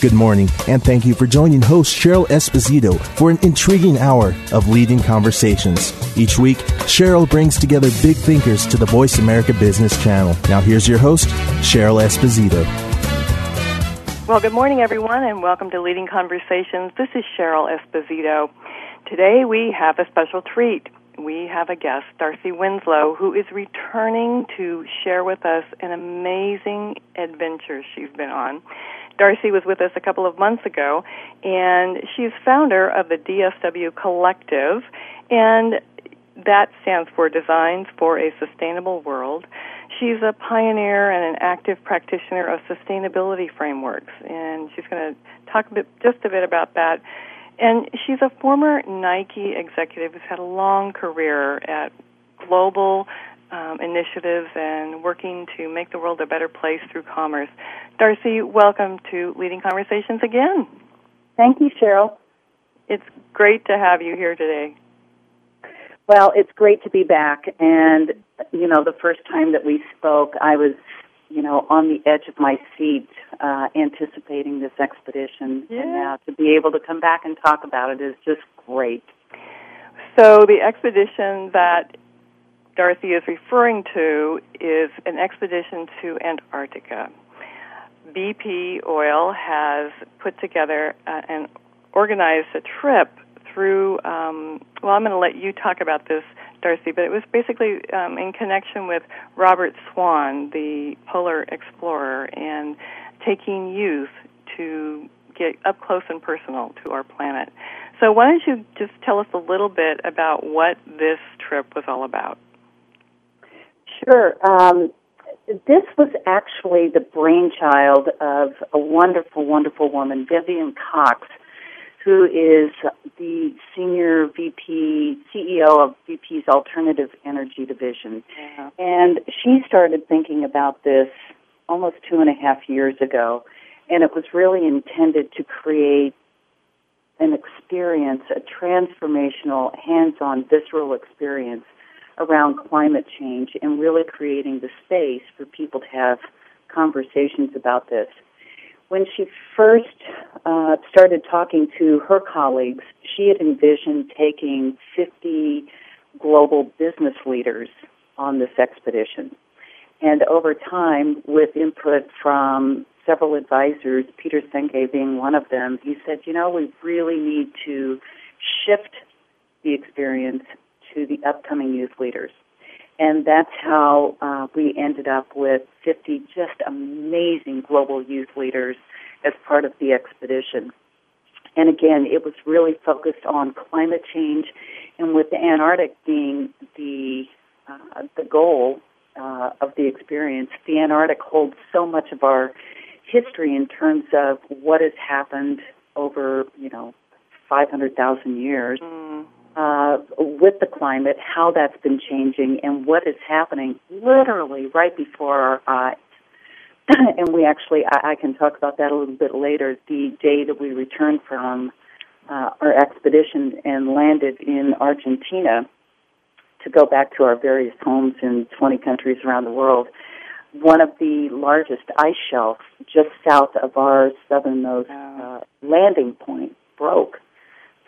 Good morning, and thank you for joining host Cheryl Esposito for an intriguing hour of leading conversations. Each week, Cheryl brings together big thinkers to the Voice America Business Channel. Now, here's your host, Cheryl Esposito. Well, good morning, everyone, and welcome to Leading Conversations. This is Cheryl Esposito. Today, we have a special treat. We have a guest, Darcy Winslow, who is returning to share with us an amazing adventure she's been on. Darcy was with us a couple of months ago, and she's founder of the DSW Collective, and that stands for Designs for a Sustainable World. She's a pioneer and an active practitioner of sustainability frameworks, and she's going to talk a bit, just a bit about that. And she's a former Nike executive who's had a long career at global um, initiatives and working to make the world a better place through commerce. Darcy, welcome to Leading Conversations again. Thank you, Cheryl. It's great to have you here today. Well, it's great to be back. And, you know, the first time that we spoke, I was, you know, on the edge of my seat uh, anticipating this expedition. Yeah. And now to be able to come back and talk about it is just great. So, the expedition that Darcy is referring to is an expedition to Antarctica. BP Oil has put together uh, and organized a trip through. Um, well, I'm going to let you talk about this, Darcy, but it was basically um, in connection with Robert Swan, the polar explorer, and taking youth to get up close and personal to our planet. So, why don't you just tell us a little bit about what this trip was all about? Sure. Um, this was actually the brainchild of a wonderful, wonderful woman, Vivienne Cox, who is the senior VP, CEO of BP's Alternative Energy Division. Yeah. And she started thinking about this almost two and a half years ago, and it was really intended to create an experience, a transformational, hands-on, visceral experience around climate change and really creating the space for people to have conversations about this. When she first uh, started talking to her colleagues, she had envisioned taking 50 global business leaders on this expedition. And over time, with input from several advisors, Peter Senge being one of them, he said, you know, we really need to shift the experience to the upcoming youth leaders. And that's how uh, we ended up with 50 just amazing global youth leaders as part of the expedition. And again, it was really focused on climate change, and with the Antarctic being the uh, the goal uh, of the experience, the Antarctic holds so much of our history in terms of what has happened over you know 500,000 years. Mm. Uh, with the climate, how that's been changing, and what is happening literally right before our eyes. and we actually, I, I can talk about that a little bit later. The day that we returned from uh, our expedition and landed in Argentina to go back to our various homes in 20 countries around the world, one of the largest ice shelves just south of our southernmost uh, landing point broke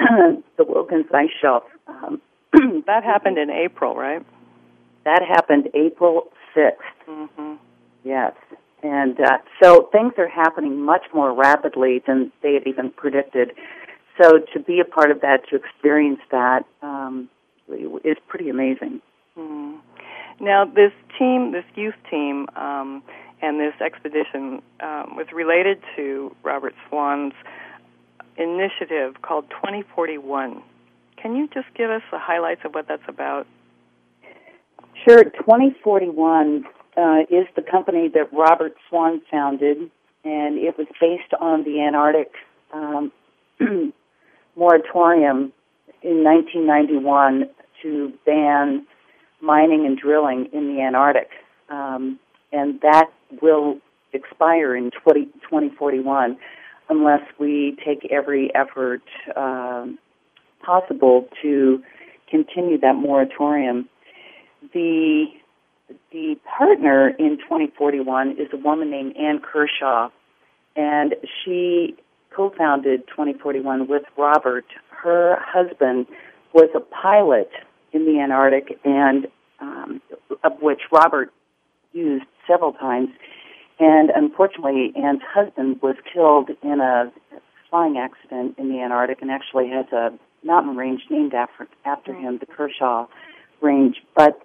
the Wilkins Ice Shelf. Um, That happened in April, right? that happened April 6th. Mm-hmm. Yes. And uh, so things are happening much more rapidly than they had even predicted. So to be a part of that, to experience that, um, is pretty amazing. Mm. Now, this team, this youth team, um, and this expedition um, was related to Robert Swan's initiative called 2041. Can you just give us the highlights of what that's about? Sure. 2041 uh, is the company that Robert Swan founded, and it was based on the Antarctic um, moratorium in 1991 to ban mining and drilling in the Antarctic. Um, and that will expire in 20, 2041 unless we take every effort um, possible to continue that moratorium. The the partner in 2041 is a woman named Ann Kershaw, and she co-founded 2041 with Robert. Her husband was a pilot in the Antarctic, and um, of which Robert used several times. And unfortunately, Ann's husband was killed in a flying accident in the Antarctic, and actually has a mountain range named after after him, the Kershaw Range. But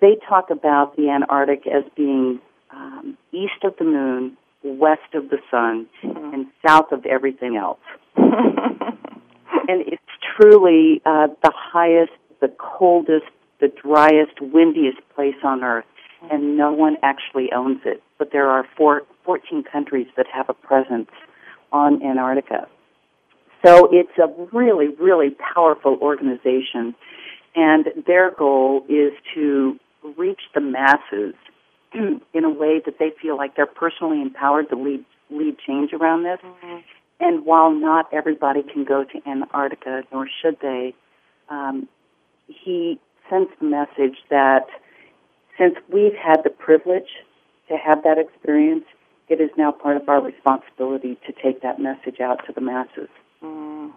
they talk about the Antarctic as being um, east of the moon, west of the sun, mm-hmm. and south of everything else. and it's truly uh, the highest, the coldest, the driest, windiest place on Earth, and no one actually owns it. But there are four, 14 countries that have a presence on Antarctica. So it's a really, really powerful organization, and their goal is to reach the masses in a way that they feel like they're personally empowered to lead lead change around this. Mm-hmm. And while not everybody can go to Antarctica, nor should they, um, he sends the message that since we've had the privilege to have that experience, it is now part of our responsibility to take that message out to the masses. Mm.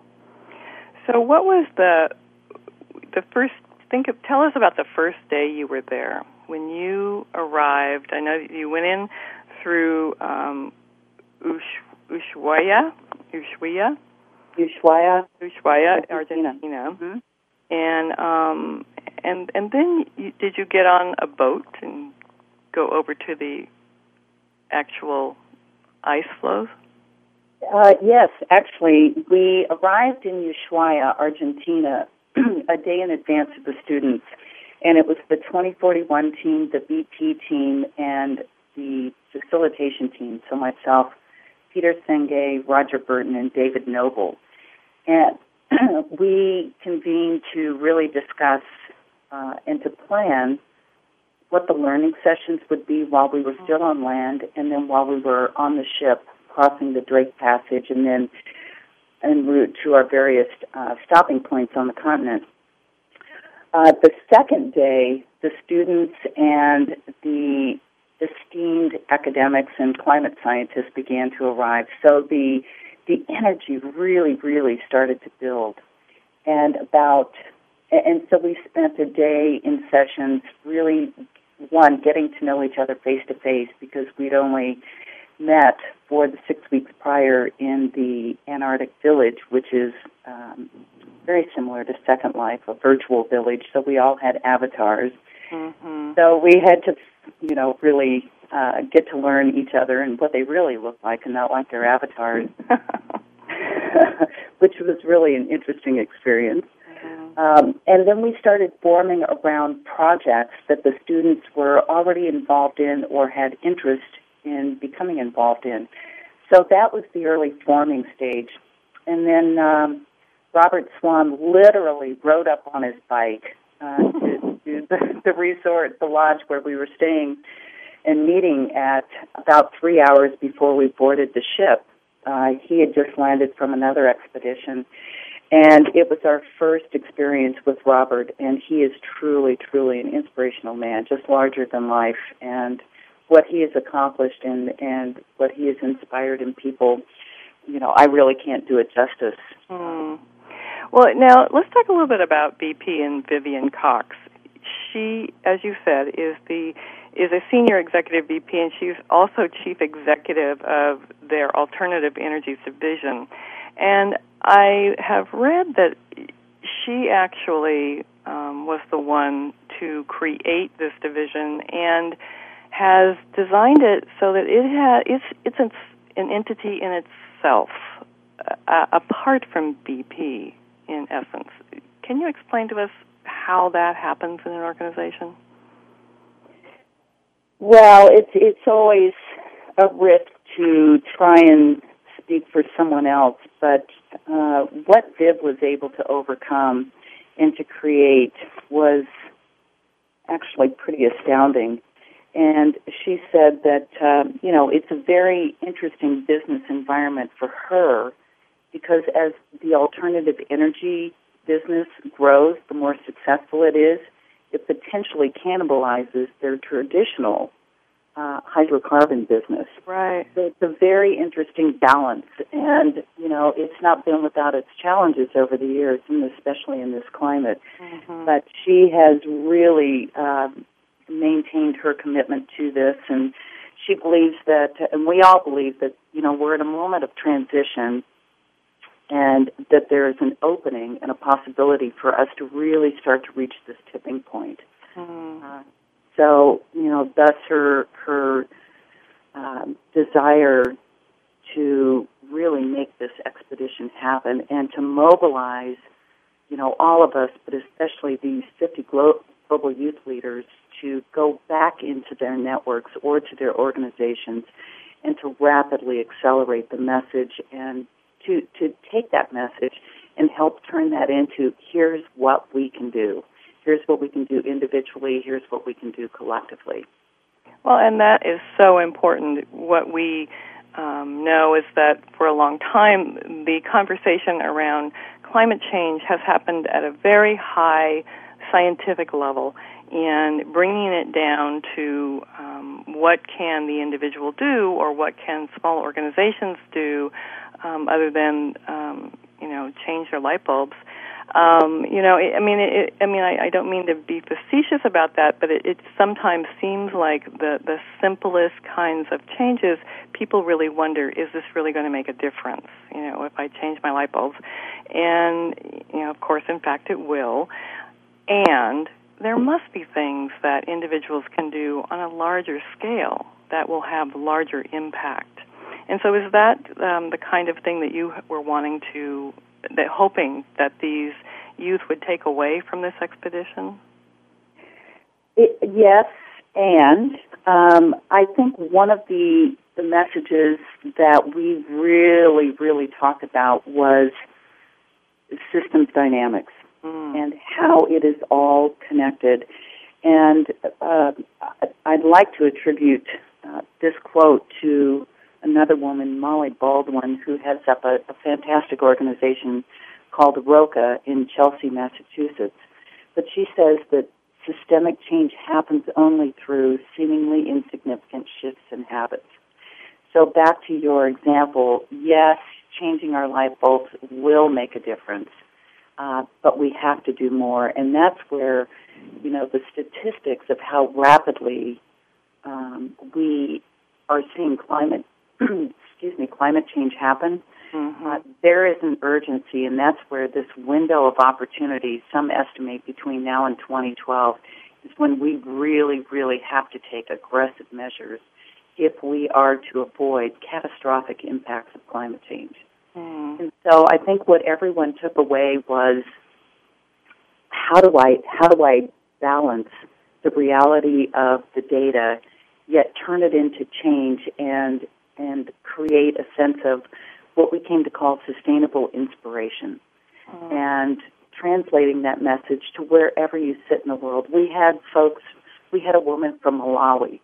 So, what was the the first? Think of, tell us about the first day you were there when you arrived. I know you went in through um, Ush, Ushuaia, Ushuaia, Ushuaia, Ushuaia, Argentina, Argentina. Mm-hmm. And um, and and then you, did you get on a boat and go over to the actual ice floes? Uh, yes, actually, we arrived in Ushuaia, Argentina, a day in advance of the students, and it was the 2041 team, the BP team, and the facilitation team. So myself, Peter Senge, Roger Burton, and David Noble. And we convened to really discuss uh, and to plan what the learning sessions would be while we were still on land and then while we were on the ship crossing the Drake Passage and then en route to our various uh, stopping points on the continent. Uh, the second day, the students and the esteemed academics and climate scientists began to arrive. So the the energy really, really started to build. And about and so we spent a day in sessions really one getting to know each other face to face because we'd only met for the six weeks prior in the Antarctic village, which is um, very similar to Second Life, a virtual village. So we all had avatars. Mm-hmm. So we had to, you know, really uh, get to learn each other and what they really look like, and not like their avatars, which was really an interesting experience. Mm-hmm. Um, and then we started forming around projects that the students were already involved in or had interest in becoming involved in. So that was the early forming stage. And then um, Robert Swan literally rode up on his bike uh, to, to the, the resort, the lodge where we were staying and meeting at about three hours before we boarded the ship. Uh, he had just landed from another expedition, and it was our first experience with Robert, and he is truly, truly an inspirational man, just larger than life. And what he has accomplished and and what he has inspired in people, you know, I really can't do it justice. Mm. Well, now let's talk a little bit about BP and Vivienne Cox. She, as you said, is the is a senior executive VP, and she's also chief executive of their alternative energies division. And I have read that she actually um, was the one to create this division and has designed it so that it has it's it's an, an entity in itself, uh, apart from BP, in essence. Can you explain to us how that happens in an organization? Well, it's it's always a risk to try and speak for someone else, but uh, what Viv was able to overcome and to create was actually pretty astounding. And she said that um, you know it's a very interesting business environment for her because as the alternative energy business grows, the more successful it is, it potentially cannibalizes their traditional uh, hydrocarbon business. Right. So it's a very interesting balance, and you know it's not been without its challenges over the years, and especially in this climate. Mm-hmm. But she has really um, maintained her commitment to this, and she believes that, and we all believe that you know we're in a moment of transition and that there is an opening and a possibility for us to really start to reach this tipping point. Mm. Uh, so, you know, thus her her um, desire to really make this expedition happen and to mobilize, you know, all of us, but especially these 50 glo- global youth leaders to go back into their networks or to their organizations and to rapidly accelerate the message and to, to take that message and help turn that into here's what we can do. Here's what we can do individually. Here's what we can do collectively. Well, and that is so important. What we um, know is that for a long time, the conversation around climate change has happened at a very high scientific level, and bringing it down to um, what can the individual do or what can small organizations do um, other than um, you know change their light bulbs. Um, you know, I mean, it, I mean, I, I don't mean to be facetious about that, but it, it sometimes seems like the the simplest kinds of changes. People really wonder, is this really going to make a difference? You know, if I change my light bulbs, and you know, of course, in fact, it will. And there must be things that individuals can do on a larger scale that will have larger impact. And so, is that um, the kind of thing that you were wanting to, that hoping that these youth would take away from this expedition? It, yes, and um, I think one of the the messages that we really, really talked about was systems dynamics Mm. and how it is all connected. And uh, I'd like to attribute uh, this quote to another woman, Molly Baldwin, who heads up a, a fantastic organization called ROCA in Chelsea, Massachusetts. But she says that systemic change happens only through seemingly insignificant shifts in habits. So back to your example, yes, changing our light bulbs will make a difference, uh, but we have to do more, and that's where, you know, the statistics of how rapidly um, we are seeing climate, excuse me, climate change happen. Mm-hmm. Uh, there is an urgency, and that's where this window of opportunity, some estimate between now and 2012, is when we really, really have to take aggressive measures if we are to avoid catastrophic impacts of climate change. Mm. And so I think what everyone took away was how do I how do I balance the reality of the data yet turn it into change and and create a sense of what we came to call sustainable inspiration Mm. and translating that message to wherever you sit in the world. We had folks we had a woman from Malawi.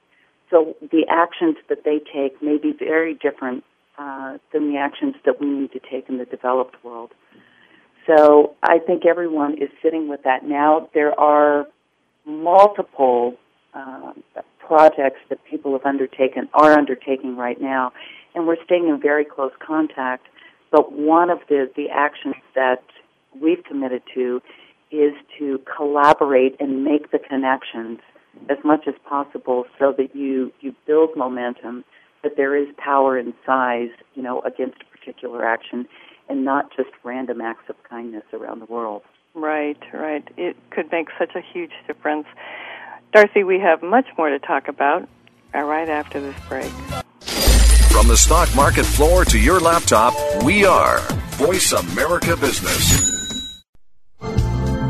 So the actions that they take may be very different uh, than the actions that we need to take in the developed world. So I think everyone is sitting with that now. There are multiple uh, projects that people have undertaken, are undertaking right now, and we're staying in very close contact. But one of the, the actions that we've committed to is to collaborate and make the connections as much as possible so that you, you build momentum, that there is power in size, you know, against a particular action and not just random acts of kindness around the world. Right, right. It could make such a huge difference. Darcy, we have much more to talk about uh, right after this break. From the stock market floor to your laptop, we are Voice America Business.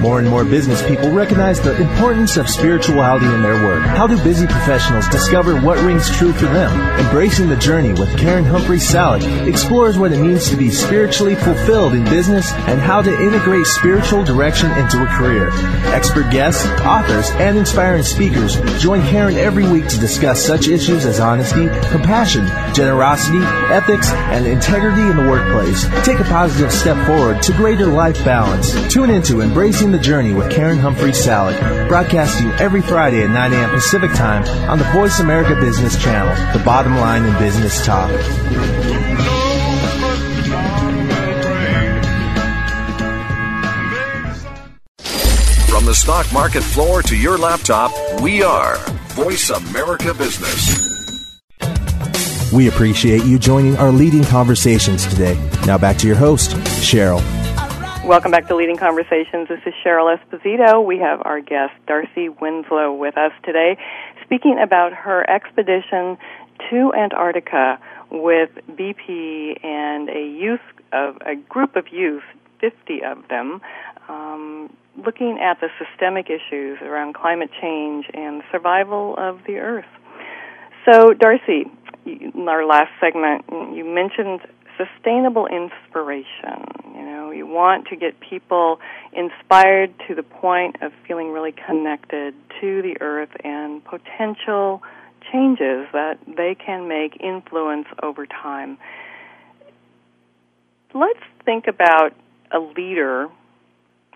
More and more business people recognize the importance of spirituality in their work. How do busy professionals discover what rings true for them? Embracing the Journey with Karen Humphrey Salick explores what it means to be spiritually fulfilled in business and how to integrate spiritual direction into a career. Expert guests, authors, and inspiring speakers join Karen every week to discuss such issues as honesty, compassion, generosity, ethics, and integrity in the workplace. Take a positive step forward to greater life balance. Tune into Embracing the Journey with Karen Humphrey Salick, broadcasting every Friday at 9 a.m. Pacific Time on the Voice America Business Channel, the bottom line in business talk. From the stock market floor to your laptop, we are Voice America Business. We appreciate you joining our leading conversations today. Now back to your host, Cheryl. Welcome back to Leading Conversations. This is Cheryl Esposito. We have our guest, Darcy Winslow, with us today, speaking about her expedition to Antarctica with BP and a youth of a group of youth, 50 of them, um, looking at the systemic issues around climate change and survival of the Earth. So, Darcy, in our last segment, you mentioned sustainable inspiration. You know, you want to get people inspired to the point of feeling really connected to the earth and potential changes that they can make influence over time. Let's think about a leader,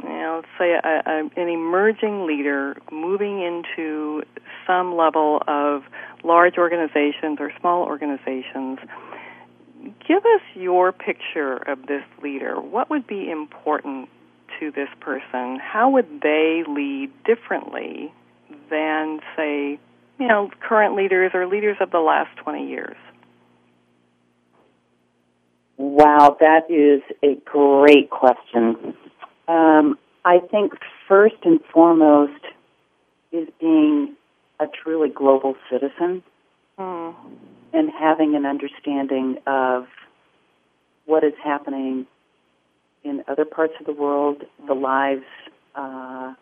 you know, say a, a, an emerging leader moving into some level of large organizations or small organizations give us your picture of this leader. What would be important to this person? How would they lead differently than, say, you know, current leaders or leaders of the last 20 years? Wow, that is a great question. Um, I think first and foremost is being a truly global citizen. Mm and having an understanding of what is happening in other parts of the world, the lives, uh,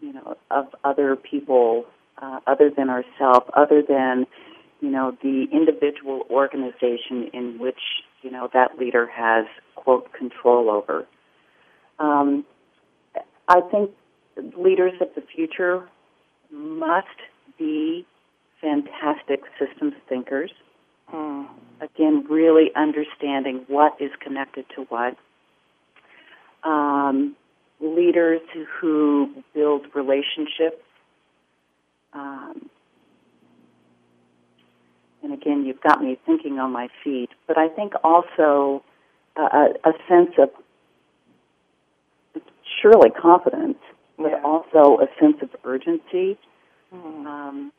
you know, of other people uh, other than ourselves, other than you know the individual organization in which you know that leader has quote control over. Um, I think leaders of the future must be fantastic systems thinkers. Mm. Again, really understanding what is connected to what. Um, leaders who build relationships. Um, and again, you've got me thinking on my feet. But I think also a, a sense of surely confidence, but yeah. also a sense of urgency. Mm. Um,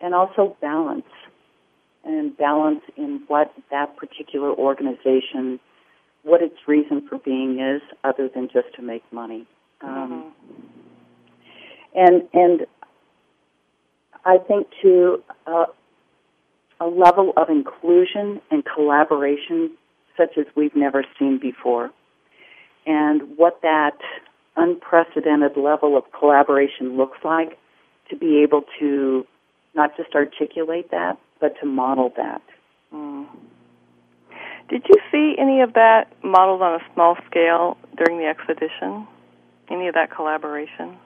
and also balance and balance in what that particular organization what its reason for being is other than just to make money um, mm-hmm. and and I think to uh, a level of inclusion and collaboration such as we've never seen before and what that unprecedented level of collaboration looks like to be able to not just articulate that, but to model that. Mm. Did you see any of that modeled on a small scale during the expedition? Any of that collaboration?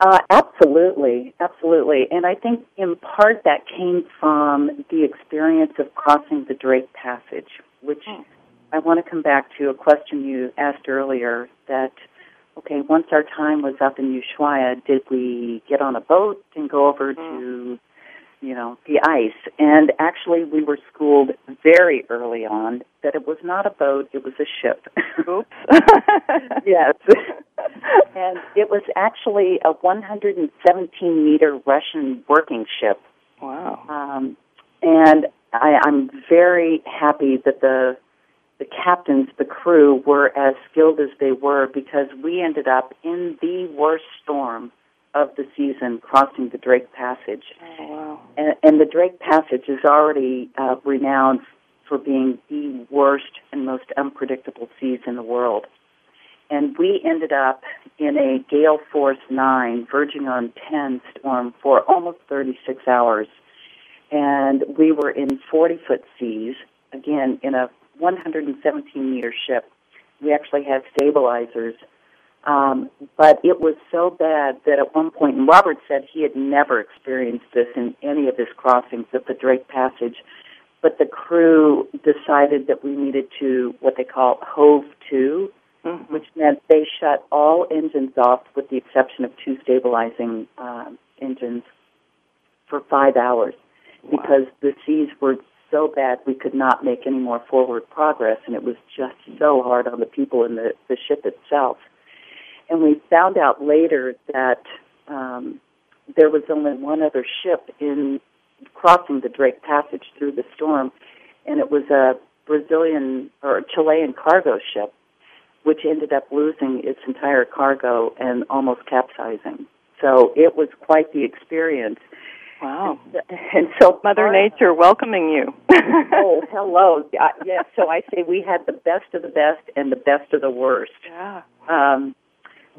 Uh, absolutely, absolutely. And I think in part that came from the experience of crossing the Drake Passage, which mm. I want to come back to a question you asked earlier that okay, once our time was up in Ushuaia, did we get on a boat and go over mm. to you know, the ice. And actually, we were schooled very early on that it was not a boat; it was a ship. Oops. yes. and it was actually a 117 meter Russian working ship. Wow. Um, and I, I'm very happy that the the captains, the crew, were as skilled as they were because we ended up in the worst storm of the season crossing the Drake Passage. Oh, wow. And, and the Drake Passage is already uh, renowned for being the worst and most unpredictable seas in the world. And we ended up in a gale force 9, verging on 10 storm for almost 36 hours. And we were in 40 foot seas, again, in a 117 meter ship. We actually had stabilizers um, but it was so bad that at one point, and Robert said he had never experienced this in any of his crossings of the Drake Passage, but the crew decided that we needed to what they call hove to, mm-hmm. which meant they shut all engines off with the exception of two stabilizing uh, engines for five hours wow. because the seas were so bad we could not make any more forward progress, and it was just so hard on the people in the, the ship itself. And we found out later that um, there was only one other ship in crossing the Drake Passage through the storm, and it was a Brazilian or Chilean cargo ship, which ended up losing its entire cargo and almost capsizing. So it was quite the experience. Wow. And, so Mother Nature welcoming you. oh, hello. Uh, yes, so I say we had the best of the best and the best of the worst. Yeah. Um,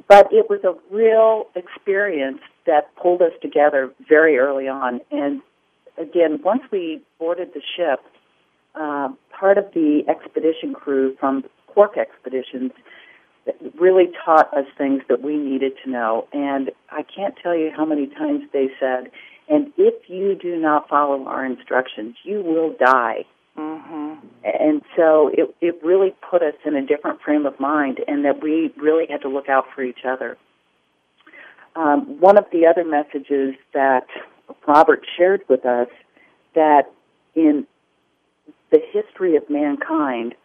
but it was a real experience that pulled us together very early on. And again, once we boarded the ship, uh, part of the expedition crew from Quark Expeditions really taught us things that we needed to know. And I can't tell you how many times they said, and if you do not follow our instructions, you will die. Mm-hmm. And so it it really put us in a different frame of mind, and that we really had to look out for each other. Um, one of the other messages that Robert shared with us that in the history of mankind,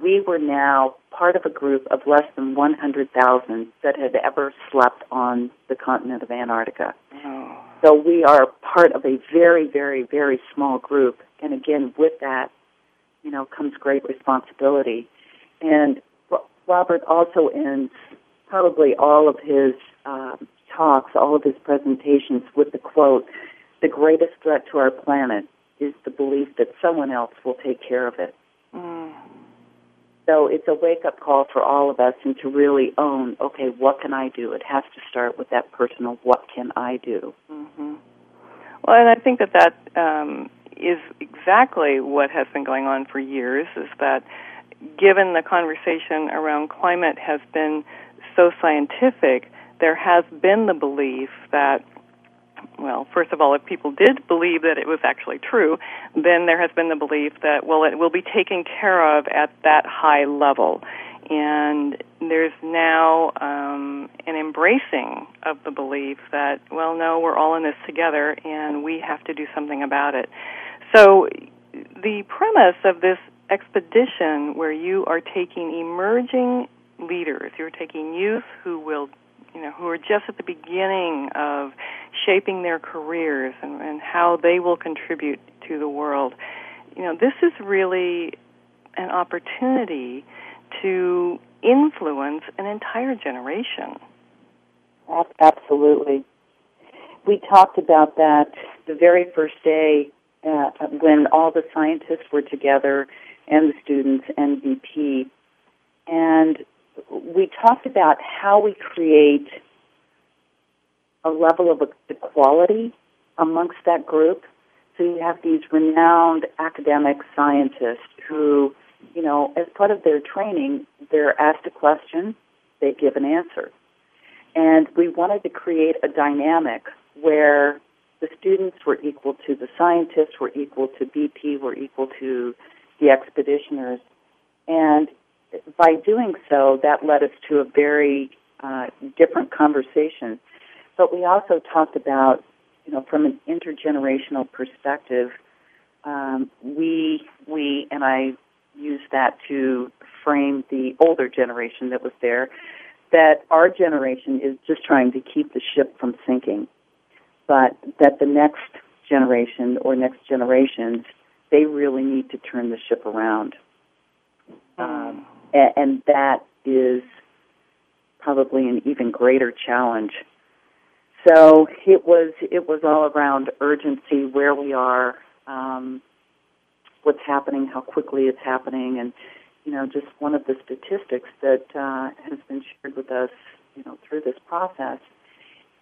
we were now part of a group of less than 100,000 that had ever slept on the continent of Antarctica. Oh. So we are part of a very, very, very small group. And again, with that, you know, comes great responsibility. And Robert also ends probably all of his um, talks, all of his presentations with the quote, the greatest threat to our planet is the belief that someone else will take care of it. Mm. So it's a wake up call for all of us and to really own, okay, what can I do? It has to start with that personal, what can I do? Mm-hmm. Well, and I think that that um, is exactly what has been going on for years is that given the conversation around climate has been so scientific, there has been the belief that well, first of all, if people did believe that it was actually true, then there has been the belief that, well, it will be taken care of at that high level. And there's now um, an embracing of the belief that, well, no, we're all in this together and we have to do something about it. So the premise of this expedition where you are taking emerging leaders, you're taking youth who will you know, who are just at the beginning of shaping their careers and, and how they will contribute to the world. You know, this is really an opportunity to influence an entire generation. Absolutely. We talked about that the very first day uh, when all the scientists were together and the students and BP. And we talked about how we create a level of equality amongst that group. So you have these renowned academic scientists who, you know, as part of their training, they're asked a question, they give an answer. And we wanted to create a dynamic where the students were equal to the scientists, were equal to BP, were equal to the expeditioners. And by doing so, that led us to a very uh, different conversation. But we also talked about you know, from an intergenerational perspective, um, we we and I use that to frame the older generation that was there. That our generation is just trying to keep the ship from sinking, but that the next generation or next generations they really need to turn the ship around, um, and, that is probably an even greater challenge. So it was it was all around urgency, where we are, um, what's happening, how quickly it's happening, and you know, just one of the statistics that uh, has been shared with us, you know, through this process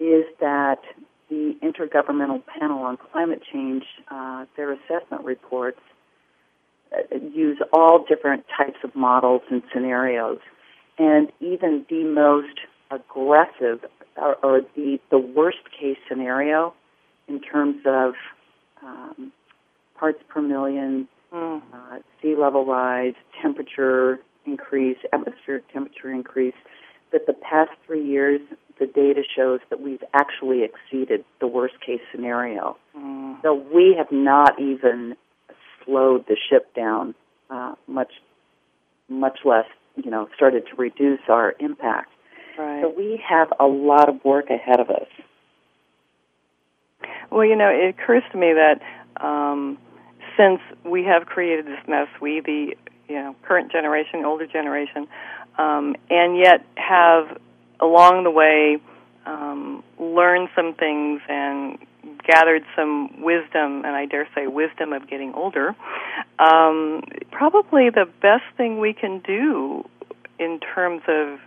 is that the Intergovernmental Panel on Climate Change, uh, their assessment reports use all different types of models and scenarios, and even the most aggressive or, or the the worst case scenario in terms of um, parts per million, mm. uh, sea level rise, temperature increase, atmospheric temperature increase, that the past three years, the data shows that we've actually exceeded the worst case scenario. Mm. So we have not even slowed the ship down, uh, much, much less, you know, started to reduce our impact. Right. So we have a lot of work ahead of us. Well, you know, it occurs to me that um, since we have created this mess, we, the you know current generation, older generation, um, and yet have along the way um, learned some things and gathered some wisdom, and I dare say wisdom of getting older. Um, probably the best thing we can do in terms of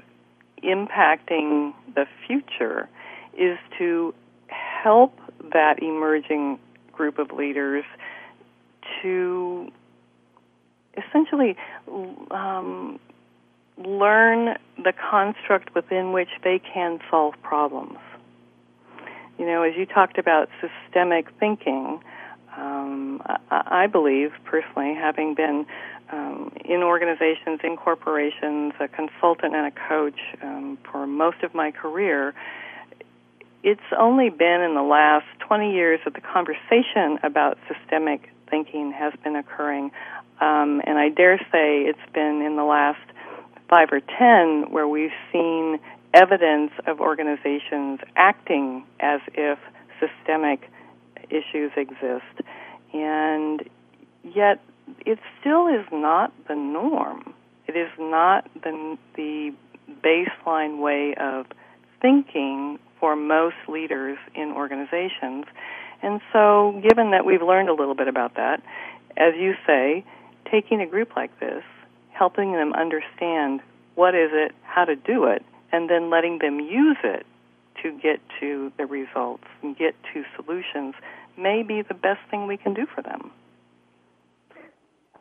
impacting the future is to help that emerging group of leaders to essentially um, learn the construct within which they can solve problems. You know, as you talked about systemic thinking, um, I, I believe personally, having been um, in organizations, in corporations, a consultant and a coach um, for most of my career, it's only been in the last 20 years that the conversation about systemic thinking has been occurring. Um, and I dare say it's been in the last five or ten where we've seen evidence of organizations acting as if systemic issues exist. And yet, it still is not the norm. It is not the, the baseline way of thinking for most leaders in organizations. And so, given that we've learned a little bit about that, as you say, taking a group like this, helping them understand what is it, how to do it, and then letting them use it to get to the results and get to solutions may be the best thing we can do for them.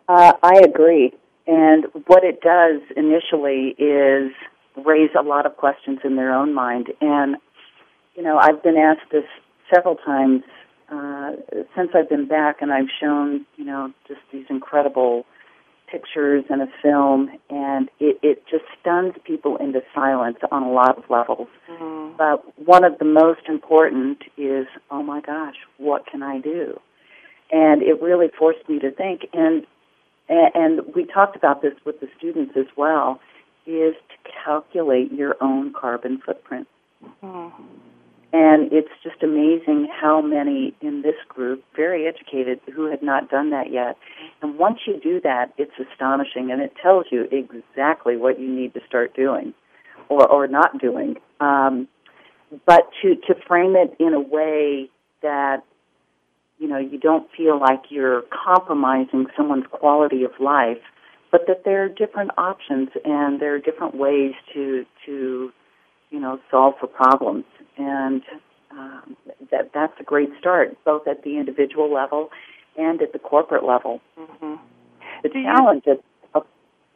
Uh, I agree. And what it does initially is raise a lot of questions in their own mind. And, you know, I've been asked this several times uh, since I've been back, and I've shown, you know, just these incredible pictures and a film, and it, it just stuns people into silence on a lot of levels. Mm-hmm. But one of the most important is, oh my gosh, what can I do? And it really forced me to think. And and we talked about this with the students as well, is to calculate your own carbon footprint. Mm-hmm. And it's just amazing how many in this group, very educated, who had not done that yet. And once you do that, it's astonishing and it tells you exactly what you need to start doing or, or not doing. Um, but to, to frame it in a way that, you know, you don't feel like you're compromising someone's quality of life, but that there are different options and there are different ways to, to, you know, solve for problems and um, that that's a great start, both at the individual level and at the corporate level. Mm-hmm. The Do challenge you... at oh,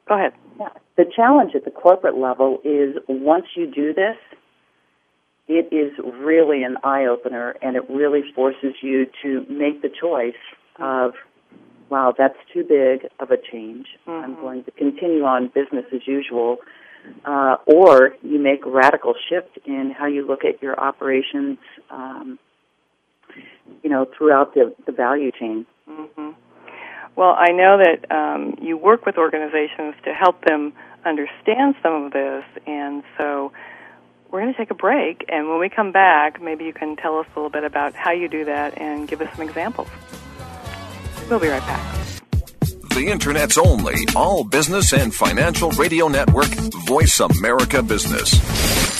go ahead. Yeah, the challenge at the corporate level is once you do this, it is really an eye opener, and it really forces you to make the choice of, wow, that's too big of a change. Mm-hmm. I'm going to continue on business as usual uh, or you make radical shift in how you look at your operations, um, you know, throughout the, the value chain. Mm-hmm. Well, I know that um, you work with organizations to help them understand some of this, and so we're going to take a break. And when we come back, maybe you can tell us a little bit about how you do that and give us some examples. We'll be right back. The Internet's only all business and financial radio network, Voice America Business.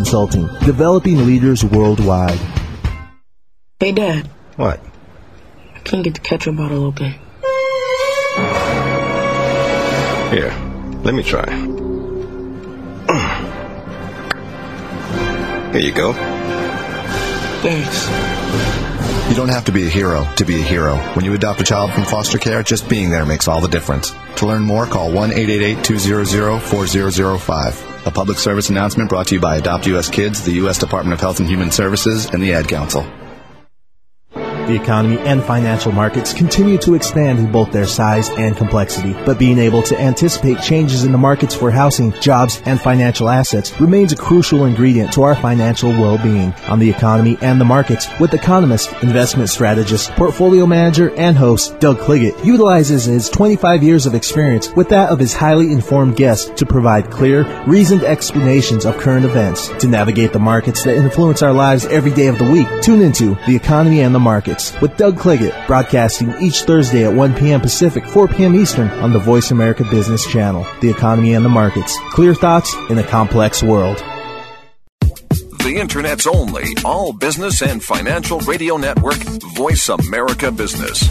Consulting, developing leaders worldwide. Hey, Dad. What? I can't get the ketchup bottle open. Here, let me try. Here you go. Thanks. You don't have to be a hero to be a hero. When you adopt a child from foster care, just being there makes all the difference. To learn more, call 1 888 200 4005. A public service announcement brought to you by Adopt US Kids, the U.S. Department of Health and Human Services, and the Ad Council. The economy and financial markets continue to expand in both their size and complexity, but being able to anticipate changes in the markets for housing, jobs, and financial assets remains a crucial ingredient to our financial well-being. On the economy and the markets, with economist, investment strategist, portfolio manager, and host Doug Cliggott utilizes his 25 years of experience with that of his highly informed guests to provide clear, reasoned explanations of current events. To navigate the markets that influence our lives every day of the week, tune into The Economy and the Markets with Doug Cliggott, broadcasting each Thursday at 1 p.m. Pacific, 4 p.m. Eastern on the Voice America Business Channel. The economy and the markets. Clear thoughts in a complex world. The Internet's only all business and financial radio network, Voice America Business.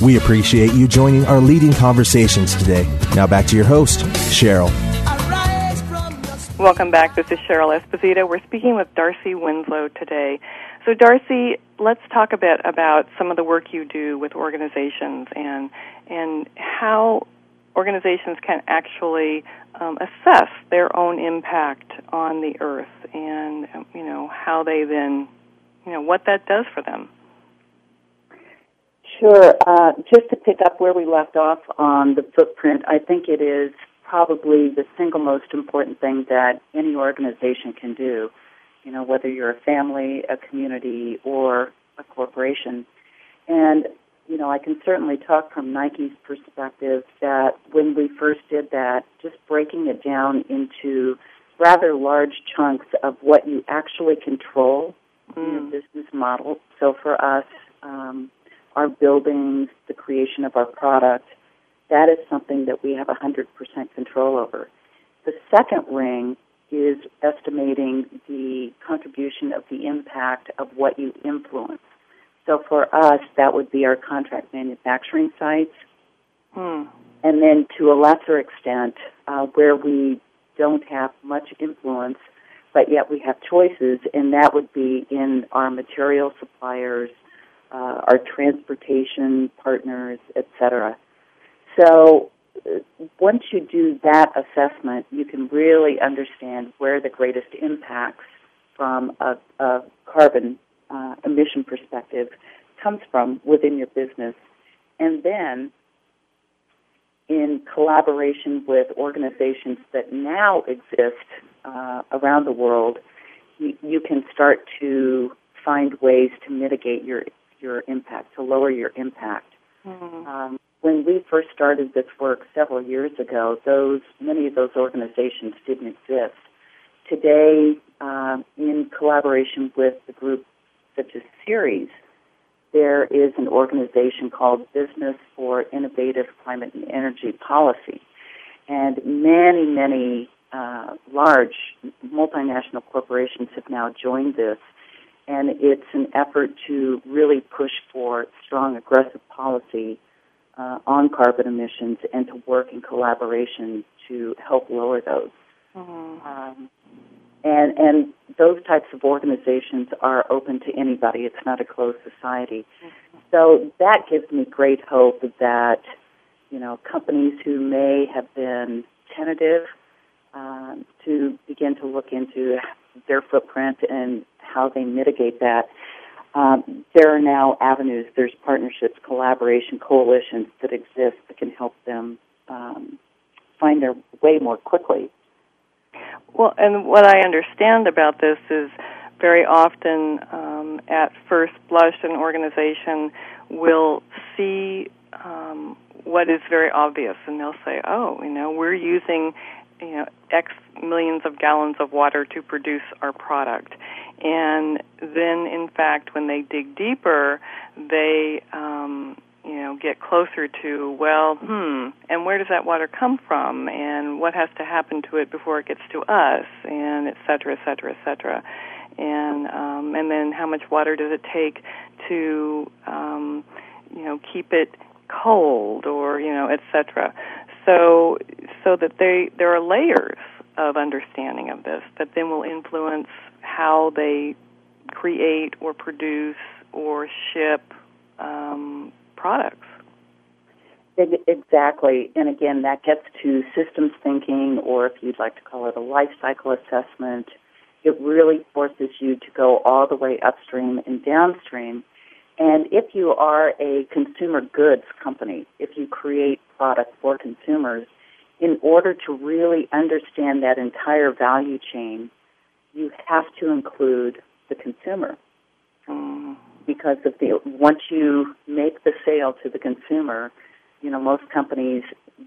We appreciate you joining our leading conversations today. Now back to your host, Cheryl. Welcome back. This is Cheryl Esposito. We're speaking with Darcy Winslow today. So, Darcy, let's talk a bit about some of the work you do with organizations and and how organizations can actually um, assess their own impact on the earth, and um, you know how they then, you know, what that does for them. Sure. Uh, just to pick up where we left off on the footprint, I think it is probably the single most important thing that any organization can do. You know, whether you're a family, a community, or a corporation. And, you know, I can certainly talk from Nike's perspective that when we first did that, just breaking it down into rather large chunks of what you actually control mm. in your business model. So for us, um, our buildings, the creation of our product, that is something that we have 100% control over. The second ring is estimating the contribution of the impact of what you influence. So for us, that would be our contract manufacturing sites. Hmm. And then to a lesser extent, uh, where we don't have much influence, but yet we have choices, and that would be in our material suppliers, uh, our transportation partners, etc. So uh, once you do that assessment, you can really understand where the greatest impacts from a, a carbon uh, emission perspective comes from within your business. And then, in collaboration with organizations that now exist uh, around the world, you, you can start to find ways to mitigate your your impact, to lower your impact. Mm-hmm. Um, when we first started this work several years ago, those many of those organizations didn't exist. Today, uh, in collaboration with the group such as Ceres, there is an organization called Business for Innovative Climate and Energy Policy, and many, many uh, large multinational corporations have now joined this, and it's an effort to really push for strong, aggressive policy uh, on carbon emissions and to work in collaboration to help lower those. Mm-hmm. Um, and and those types of organizations are open to anybody. It's not a closed society. Mm-hmm. So that gives me great hope that you know companies who may have been tentative um, to begin to look into their footprint and how they mitigate that. Um, there are now avenues, there's partnerships, collaboration, coalitions that exist that can help them um, find their way more quickly. Well, and what I understand about this is very often, um, at first blush, an organization will see um, what is very obvious, and they'll say, "Oh, you know, we're using you know X millions of gallons of water to produce our product. And then, in fact, when they dig deeper, they um, you know get closer to well, hmm, and where does that water come from, and what has to happen to it before it gets to us, and et cetera, et cetera, et cetera. And um, and then how much water does it take to um, you know keep it cold or you know et cetera so so that they there are layers of understanding of this that then will influence how they create or produce or ship um, products. Exactly. And again, that gets to systems thinking, or if you'd like to call it a life cycle assessment. It really forces you to go all the way upstream and downstream. And if you are a consumer goods company, if you create products for consumers, in order to really understand that entire value chain, you have to include the consumer. Mm. Because of the once you make the sale to the consumer, you know most companies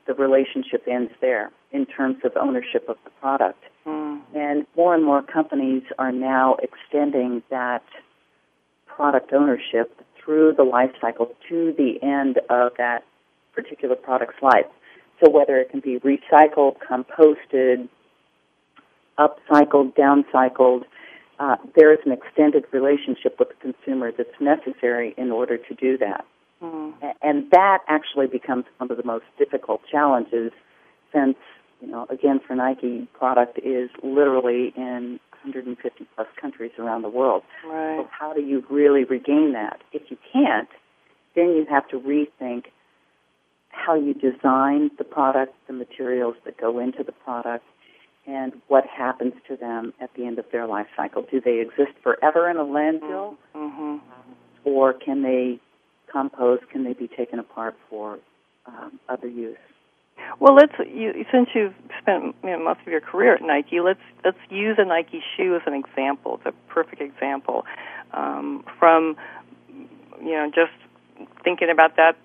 the relationship ends there in terms of ownership of the product. Mm. And more and more companies are now extending that product ownership through the life cycle to the end of that particular product's life. So whether it can be recycled, composted, upcycled, downcycled, uh, there is an extended relationship with the consumer that's necessary in order to do that. Mm. And that actually becomes one of the most difficult challenges since, you know, again, for Nike, product is literally in 150 plus countries around the world. Right. So how do you really regain that? If you can't, then you have to rethink how you design the product, the materials that go into the product, and what happens to them at the end of their life cycle. Do they exist forever in a landfill? Mm-hmm. Or can they compost? Can they be taken apart for um, other use? Well, let's you, since you've spent you know, most of your career at Nike, let's let's use a Nike shoe as an example. It's a perfect example um, from you know just thinking about that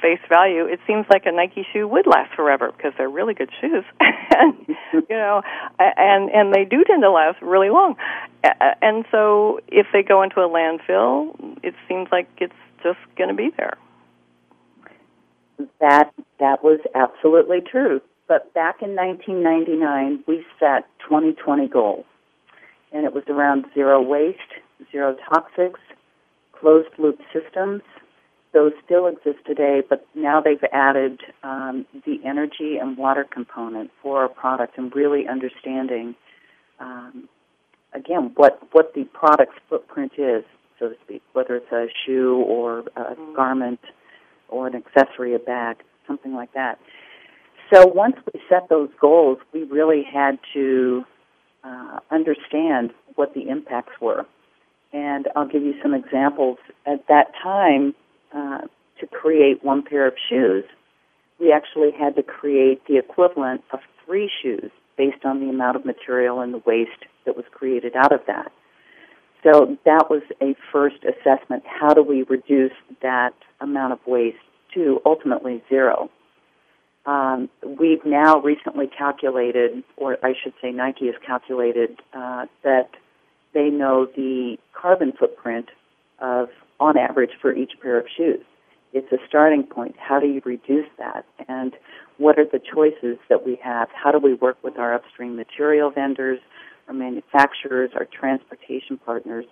face value, it seems like a Nike shoe would last forever because they're really good shoes, and you know, and and they do tend to last really long. And so, if they go into a landfill, it seems like it's just going to be there. That that was absolutely true. But back in 1999, we set 2020 goals, and it was around zero waste, zero toxics, closed loop systems, those still exist today, but now they've added um, the energy and water component for our product and really understanding, um, again, what, what the product's footprint is, so to speak, whether it's a shoe or a mm-hmm. garment or an accessory, a bag, something like that. So once we set those goals, we really had to uh, understand what the impacts were. And I'll give you some examples. At that time, uh, to create one pair of shoes, we actually had to create the equivalent of three shoes based on the amount of material and the waste that was created out of that. So that was a first assessment. How do we reduce that amount of waste to ultimately zero? Um, we've now recently calculated, or I should say Nike has calculated, uh, that they know the carbon footprint of on average for each pair of shoes. It's a starting point. How do you reduce that? And what are the choices that we have? How do we work with our upstream material vendors, our manufacturers, our transportation partners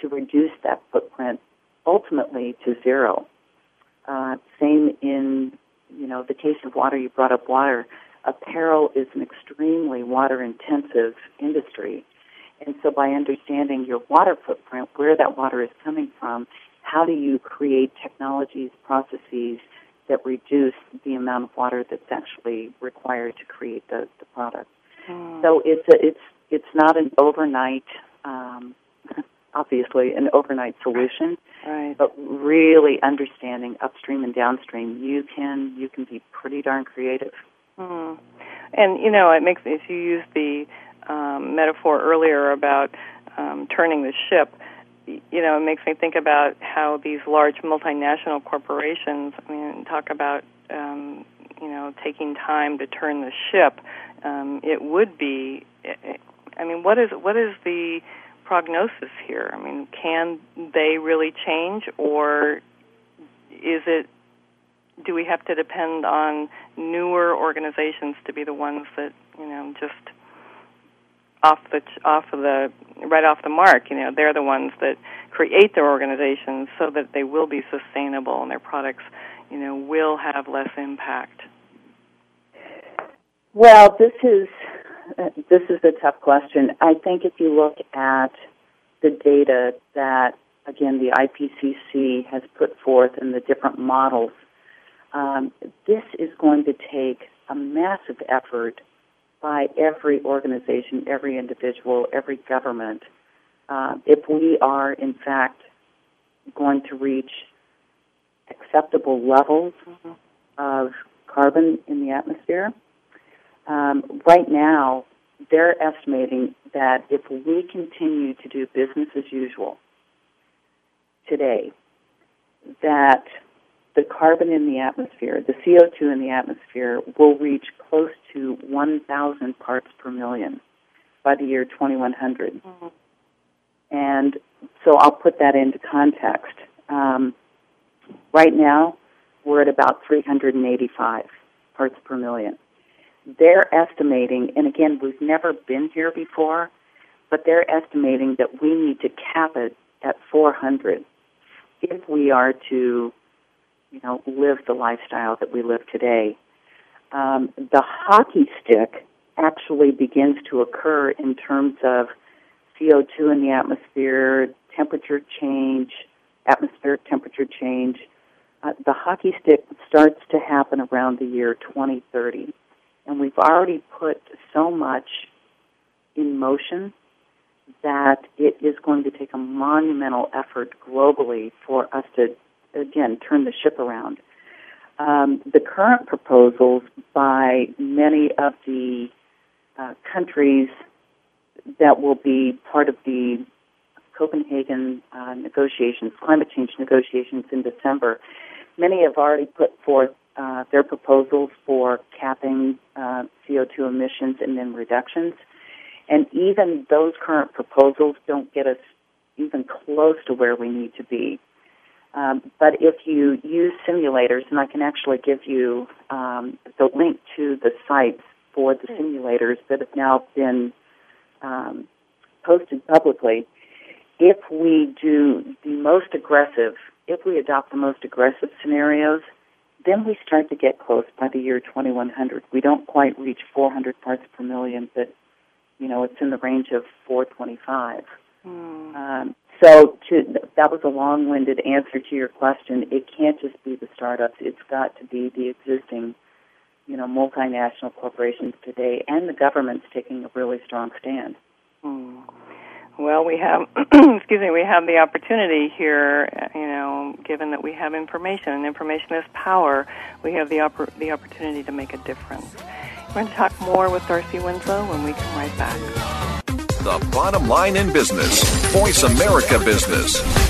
to reduce that footprint ultimately to zero? Uh, same in, you know, the case of water, you brought up water. Apparel is an extremely water intensive industry. And so by understanding your water footprint, where that water is coming from, how do you create technologies, processes that reduce the amount of water that's actually required to create the, the product? Mm. So it's a, it's it's not an overnight, um, obviously an overnight solution, right. but really understanding upstream and downstream, you can you can be pretty darn creative. Mm. And you know, it makes if you use the um, metaphor earlier about um, turning the ship, you know, it makes me think about how these large multinational corporations, I mean, talk about, um, you know, taking time to turn the ship. Um, it would be, I mean, what is what is the prognosis here? I mean, can they really change, or is it? Do we have to depend on newer organizations to be the ones that you know just off the off of the right off the mark. You know, they're the ones that create their organizations so that they will be sustainable and their products, you know, will have less impact. Well, this is this is a tough question. I think if you look at the data that again the IPCC has put forth and the different models, um, this is going to take a massive effort by every organization, every individual, every government, uh, if we are in fact going to reach acceptable levels of carbon in the atmosphere. Um, right now, they're estimating that if we continue to do business as usual today, that the carbon in the atmosphere, the CO2 in the atmosphere, will reach close to 1,000 parts per million by the year 2100. Mm-hmm. And so I'll put that into context. Um, right now, we're at about 385 parts per million. They're estimating, and again, we've never been here before, but they're estimating that we need to cap it at 400 if we are to you know, live the lifestyle that we live today. Um, the hockey stick actually begins to occur in terms of CO2 in the atmosphere, temperature change, atmospheric temperature change. Uh, the hockey stick starts to happen around the year 2030. And we've already put so much in motion that it is going to take a monumental effort globally for us to again, turn the ship around. Um, the current proposals by many of the uh, countries that will be part of the Copenhagen uh, negotiations, climate change negotiations in December, many have already put forth uh, their proposals for capping uh, CO2 emissions and then reductions. And even those current proposals don't get us even close to where we need to be. Um, but if you use simulators, and I can actually give you um, the link to the sites for the simulators that have now been um, posted publicly, if we do the most aggressive, if we adopt the most aggressive scenarios, then we start to get close by the year 2100. We don't quite reach 400 parts per million, but you know it's in the range of 425. Mm. Um, so to, that was a long-winded answer to your question. It can't just be the startups. It's got to be the existing, you know, multinational corporations today and the government's taking a really strong stand. Mm. Well, we have, excuse me, we have the opportunity here, you know, given that we have information and information is power, we have the, oppor- the opportunity to make a difference. We're going to talk more with Darcy Winslow when we come right back. The bottom line in business. Voice America Business.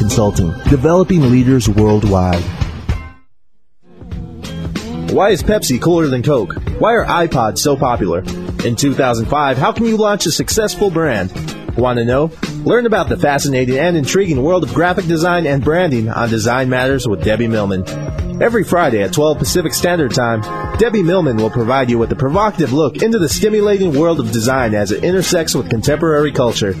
Consulting, developing leaders worldwide. Why is Pepsi cooler than Coke? Why are iPods so popular? In 2005, how can you launch a successful brand? Want to know? Learn about the fascinating and intriguing world of graphic design and branding on Design Matters with Debbie Millman. Every Friday at 12 Pacific Standard Time, Debbie Millman will provide you with a provocative look into the stimulating world of design as it intersects with contemporary culture.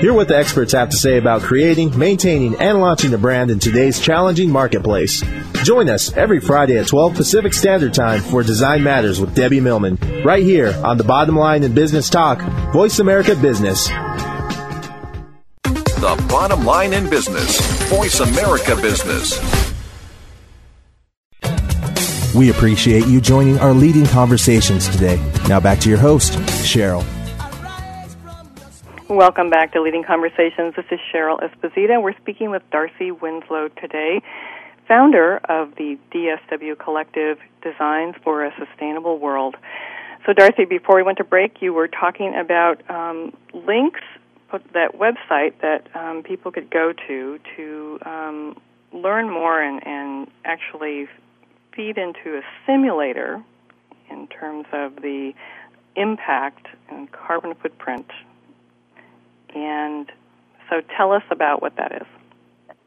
Hear what the experts have to say about creating, maintaining, and launching a brand in today's challenging marketplace. Join us every Friday at 12 Pacific Standard Time for Design Matters with Debbie Millman, right here on the Bottom Line in Business Talk, Voice America Business. The bottom line in business, Voice America Business. We appreciate you joining our leading conversations today. Now back to your host, Cheryl. Welcome back to Leading Conversations. This is Cheryl Esposito. We're speaking with Darcy Winslow today, founder of the DSW Collective Designs for a Sustainable World. So, Darcy, before we went to break, you were talking about um, links, that website that um, people could go to to um, learn more and, and actually feed into a simulator in terms of the impact and carbon footprint and so tell us about what that is.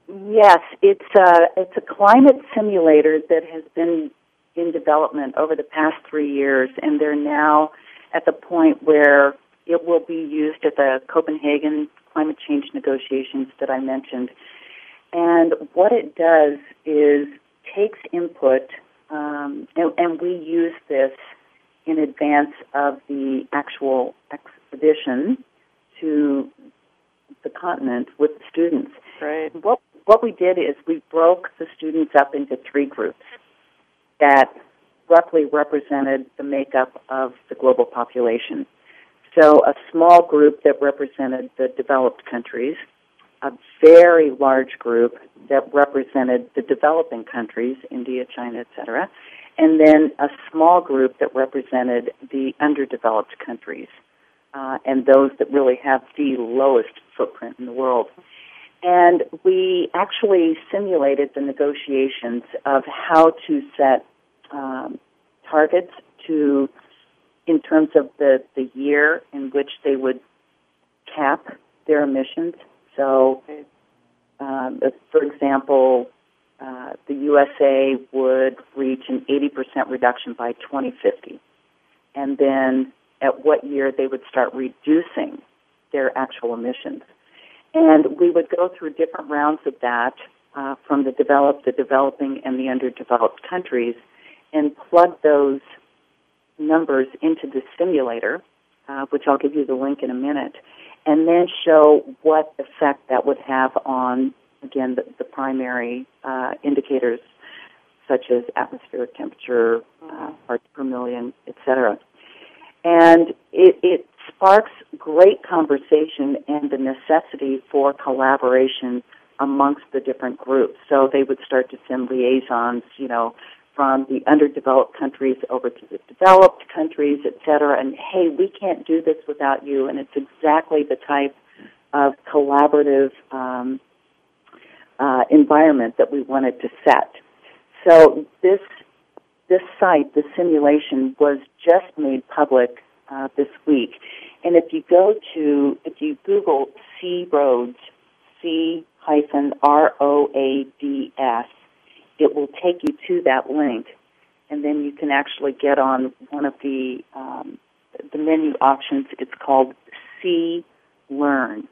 Yes, it's a, it's a climate simulator that has been in development over the past three years, and they're now at the point where it will be used at the Copenhagen climate change negotiations that I mentioned. And what it does is takes input, um, and, and we use this in advance of the actual expedition to the continent with the students. Right. What what we did is we broke the students up into three groups that roughly represented the makeup of the global population. So a small group that represented the developed countries, a very large group that represented the developing countries, India, China, etc., and then a small group that represented the underdeveloped countries uh, and those that really have the lowest footprint in the world. And we actually simulated the negotiations of how to set um, targets to, in terms of the, the year in which they would cap their emissions. So, um, for example, uh, the USA would reach an 80% reduction by 2050. And then at what year they would start reducing their actual emissions. And we would go through different rounds of that uh, from the developed, the developing, and the underdeveloped countries and plug those numbers into the simulator, uh, which I'll give you the link in a minute, and then show what effect that would have on, again, the, the primary uh, indicators such as atmospheric temperature, uh, parts per million, et cetera and it, it sparks great conversation and the necessity for collaboration amongst the different groups. So they would start to send liaisons, you know, from the underdeveloped countries over to the developed countries, et cetera. And hey, we can't do this without you. And it's exactly the type of collaborative um, uh, environment that we wanted to set. So this this site, the simulation, was just made public uh, this week. And if you go to, if you Google C-ROADS, C hyphen R O A D S, it will take you to that link, and then you can actually get on one of the um, the menu options. It's called C Learn,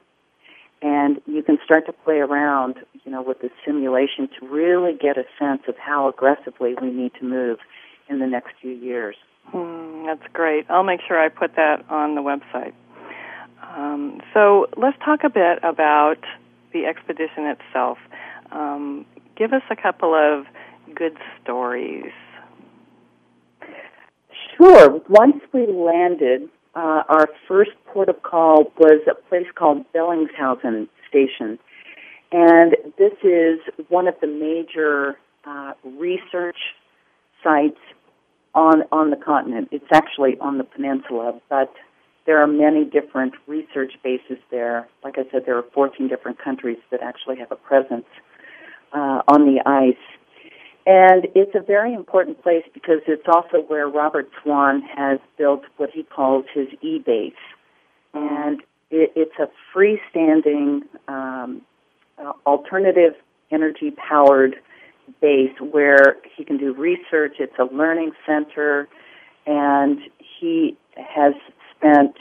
and you can start to play around, you know, with the simulation to really get a sense of how aggressively we need to move in the next few years. Mm, that's great. I'll make sure I put that on the website. Um, so let's talk a bit about the expedition itself. Um, give us a couple of good stories. Sure. Once we landed, uh, our first port of call was a place called Bellingshausen Station. And this is one of the major uh, research sites on on the continent. It's actually on the peninsula, but there are many different research bases there. Like I said, there are 14 different countries that actually have a presence uh, on the ice. And it's a very important place because it's also where Robert Swan has built what he calls his e-base. And it, it's a freestanding, um, uh, alternative energy powered base where he can do research. It's a learning center, and he has spent,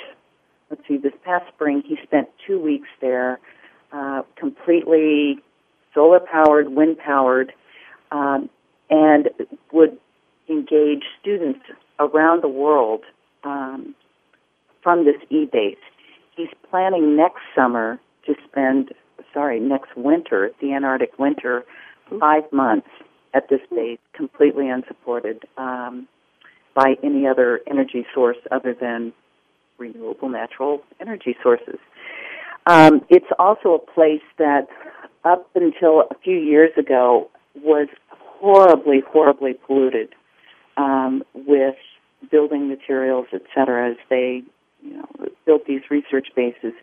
let's see, this past spring, he spent two weeks there, uh, completely solar powered, wind powered, um, and would engage students around the world um, from this e-base. He's planning next summer to spend, sorry, next winter, the Antarctic winter, five months at this base, completely unsupported um, by any other energy source other than renewable natural energy sources. Um, it's also a place that, up until a few years ago, was horribly, horribly polluted um, with building materials, et cetera, as they you know, built these research bases.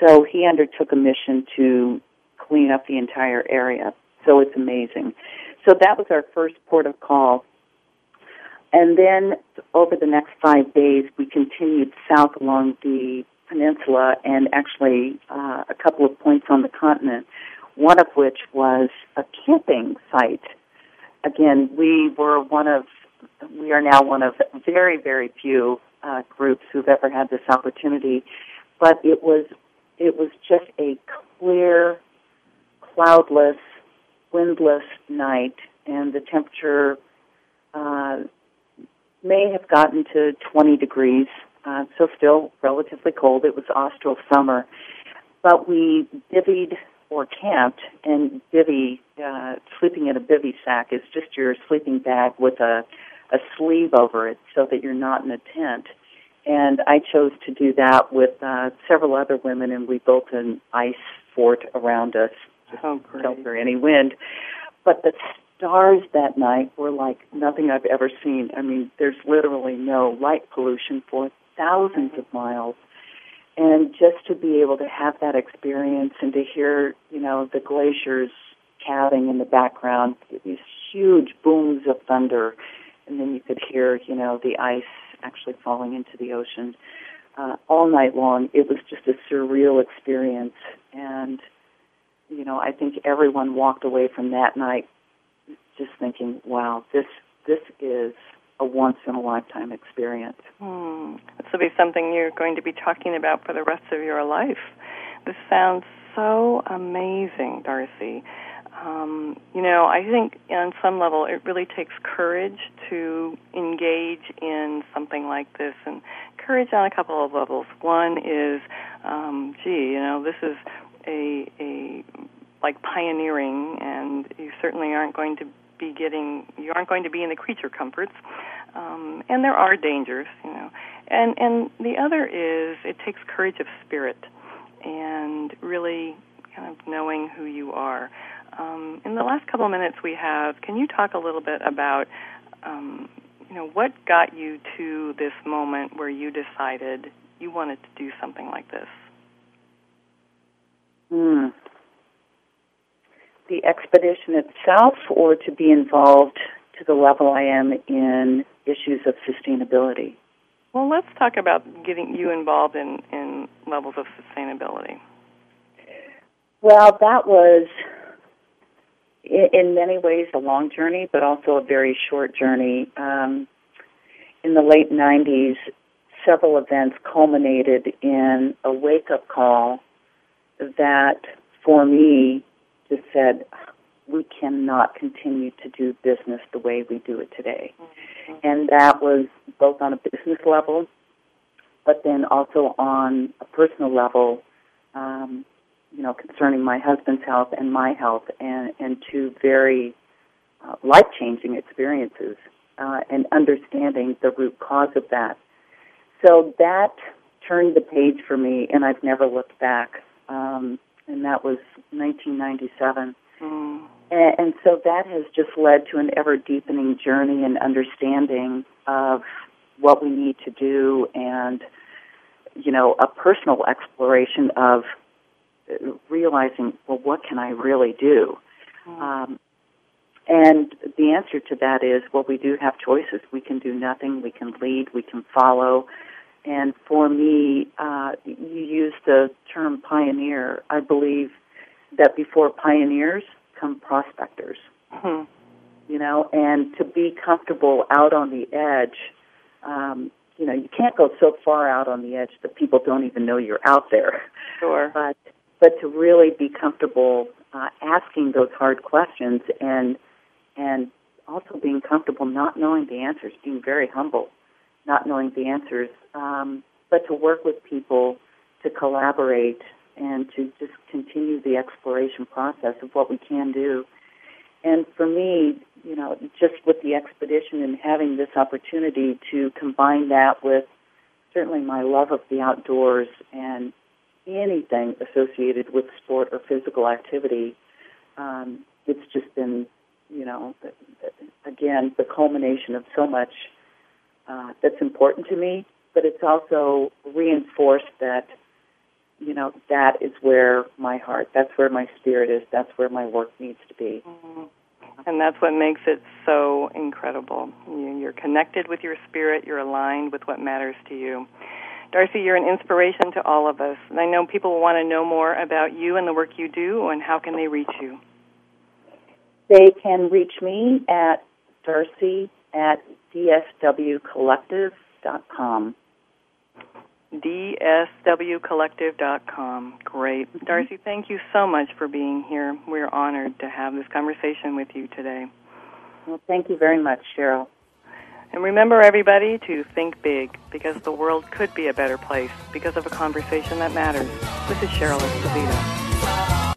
So he undertook a mission to clean up the entire area. So it's amazing. So that was our first port of call. And then over the next five days, we continued south along the peninsula and actually uh, a couple of points on the continent, one of which was a camping site. Again, we were one of, we are now one of very, very few uh, groups who've ever had this opportunity, but it was, it was just a clear, cloudless, windless night, and the temperature uh, may have gotten to 20 degrees, uh, so still relatively cold. It was austral summer. But we bivvied or camped, and bivvy, uh, sleeping in a bivvy sack is just your sleeping bag with a, a sleeve over it so that you're not in a tent. And I chose to do that with uh, several other women, and we built an ice fort around us to oh, shelter any wind. But the stars that night were like nothing I've ever seen. I mean, there's literally no light pollution for thousands of miles. And just to be able to have that experience and to hear, you know, the glaciers calving in the background, these huge booms of thunder, and then you could hear, you know, the ice actually falling into the ocean uh, all night long. It was just a surreal experience, and you know, I think everyone walked away from that night just thinking, wow, this this is a once in a lifetime experience. Hmm. This will be something you're going to be talking about for the rest of your life. This sounds so amazing, Darcy. Um, you know, I think on some level it really takes courage to engage in something like this, and courage on a couple of levels. One is, um, gee, you know, this is a a like pioneering, and you certainly aren't going to be getting you aren't going to be in the creature comforts. Um, and there are dangers you know. And and the other is it takes courage of spirit and really kind of knowing who you are. Um, in the last couple of minutes we have can you talk a little bit about um, you know what got you to this moment where you decided you wanted to do something like this? Hmm the expedition itself or to be involved to the level I am in issues of sustainability? Well, let's talk about getting you involved in, in levels of sustainability. Well, that was in many ways a long journey, but also a very short journey. Um, in the late 90s, several events culminated in a wake up call that, for me, just said, we cannot continue to do business the way we do it today. Mm-hmm. And that was both on a business level, but then also on a personal level, um, you know, concerning my husband's health and my health, and, and two very uh, life changing experiences, uh, and understanding the root cause of that. So that turned the page for me, and I've never looked back. Um, and that was 1997. Mm. And, and so that has just led to an ever deepening journey and understanding of what we need to do and you know, a personal exploration of realizing, well, what can I really do? Mm-hmm. Um, and the answer to that is, well, we do have choices. We can do nothing. We can lead. We can follow. And for me, uh, you use the term pioneer. I believe that before pioneers come prospectors. Mm-hmm. You know, and to be comfortable out on the edge, um, you know, you can't go so far out on the edge that people don't even know you're out there. Sure. But but to really be comfortable uh, asking those hard questions and and also being comfortable not knowing the answers, being very humble, not knowing the answers, um, but to work with people, to collaborate, and to just continue the exploration process of what we can do. And for me, you know, just with the expedition and having this opportunity to combine that with certainly my love of the outdoors and anything associated with sport or physical activity, um, it's just been, you know, again, the culmination of so much uh, that's important to me, but it's also reinforced that, you know, that is where my heart, that's where my spirit is, that's where my work needs to be. Mm-hmm. And that's what makes it so incredible. You're connected with your spirit, you're aligned with what matters to you. Darcy, you're an inspiration to all of us. And I know people want to know more about you and the work you do, and how can they reach you? They can reach me at Darcy at dswcollective.com. dswcollective.com. Great. Mm-hmm. Darcy, thank you so much for being here. We're honored to have this conversation with you today. Well, thank you very much, Cheryl. And remember, everybody, to think big because the world could be a better place because of a conversation that matters. This is Cheryl Esposito.